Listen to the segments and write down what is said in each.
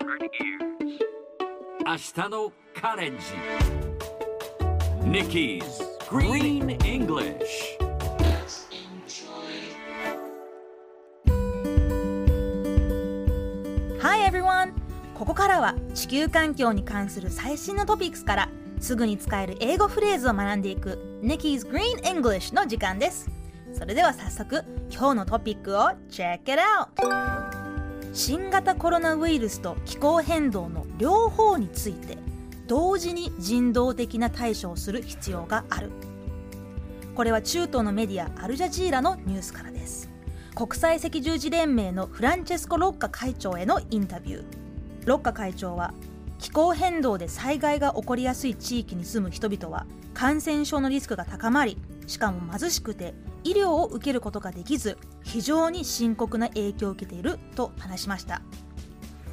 明日のカレンジ Nikki's Green English Hi everyone! ここからは地球環境に関する最新のトピックスからすぐに使える英語フレーズを学んでいく Nikki's Green English の時間ですそれでは早速今日のトピックを Check it out! 新型コロナウイルスと気候変動の両方について同時に人道的な対処をする必要がある。これは中東のメディアアルジャジーラのニュースからです。国際赤十字連盟のフランチェスコ・ロッカ会長へのインタビュー。ロッカ会長は気候変動で災害が起こりやすい地域に住む人々は感染症のリスクが高まりしかも貧しくて医療を受けることができず非常に深刻な影響を受けていると話しました。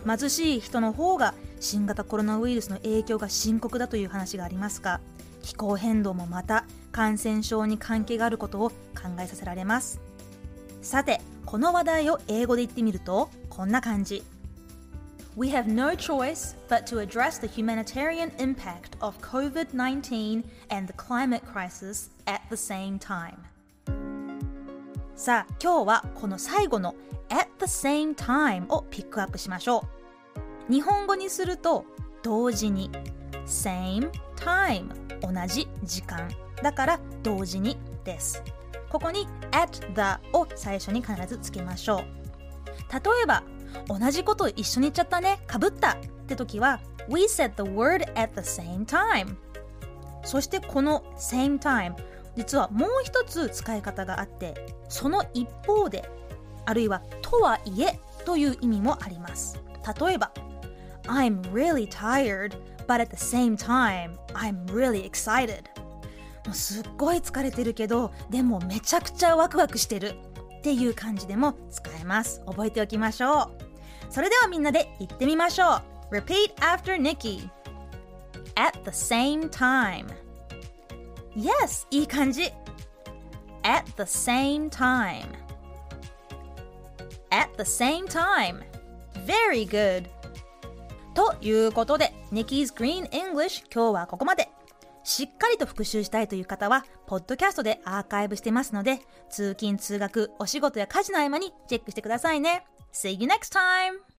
貧しい人の方が新型コロナウイルスの影響が深刻だという話がありますが気候変動もまた感染症に関係があることを考えさせられます。さてこの話題を英語で言ってみるとこんな感じ。We have no choice but to address the humanitarian impact of COVID 19 and the climate crisis at the same time. さあ、今日はこの最後の at the same time をピックアップしましょう。日本語にすると同時に same time 同じ時間だから同時にです。ここに at the を最初に必ずつけましょう。例えば同じこと一緒に言っちゃったね。かぶった。って時は We said the word at the same time そしてこの same time 実はもう一つ使い方があってその一方であるいはとはいえという意味もあります。例えば I'm really tired but at the same time I'm really excited もうすっごい疲れてるけどでもめちゃくちゃワクワクしてる。っていう感じでも使えます。覚えておきましょう。それではみんなで言ってみましょう Repeat after Nikki At the same time Yes いい感じ At the same time At the same time Very good ということで Nikki's Green English 今日はここまでしっかりと復習したいという方は、ポッドキャストでアーカイブしてますので、通勤・通学、お仕事や家事の合間にチェックしてくださいね。See you next time!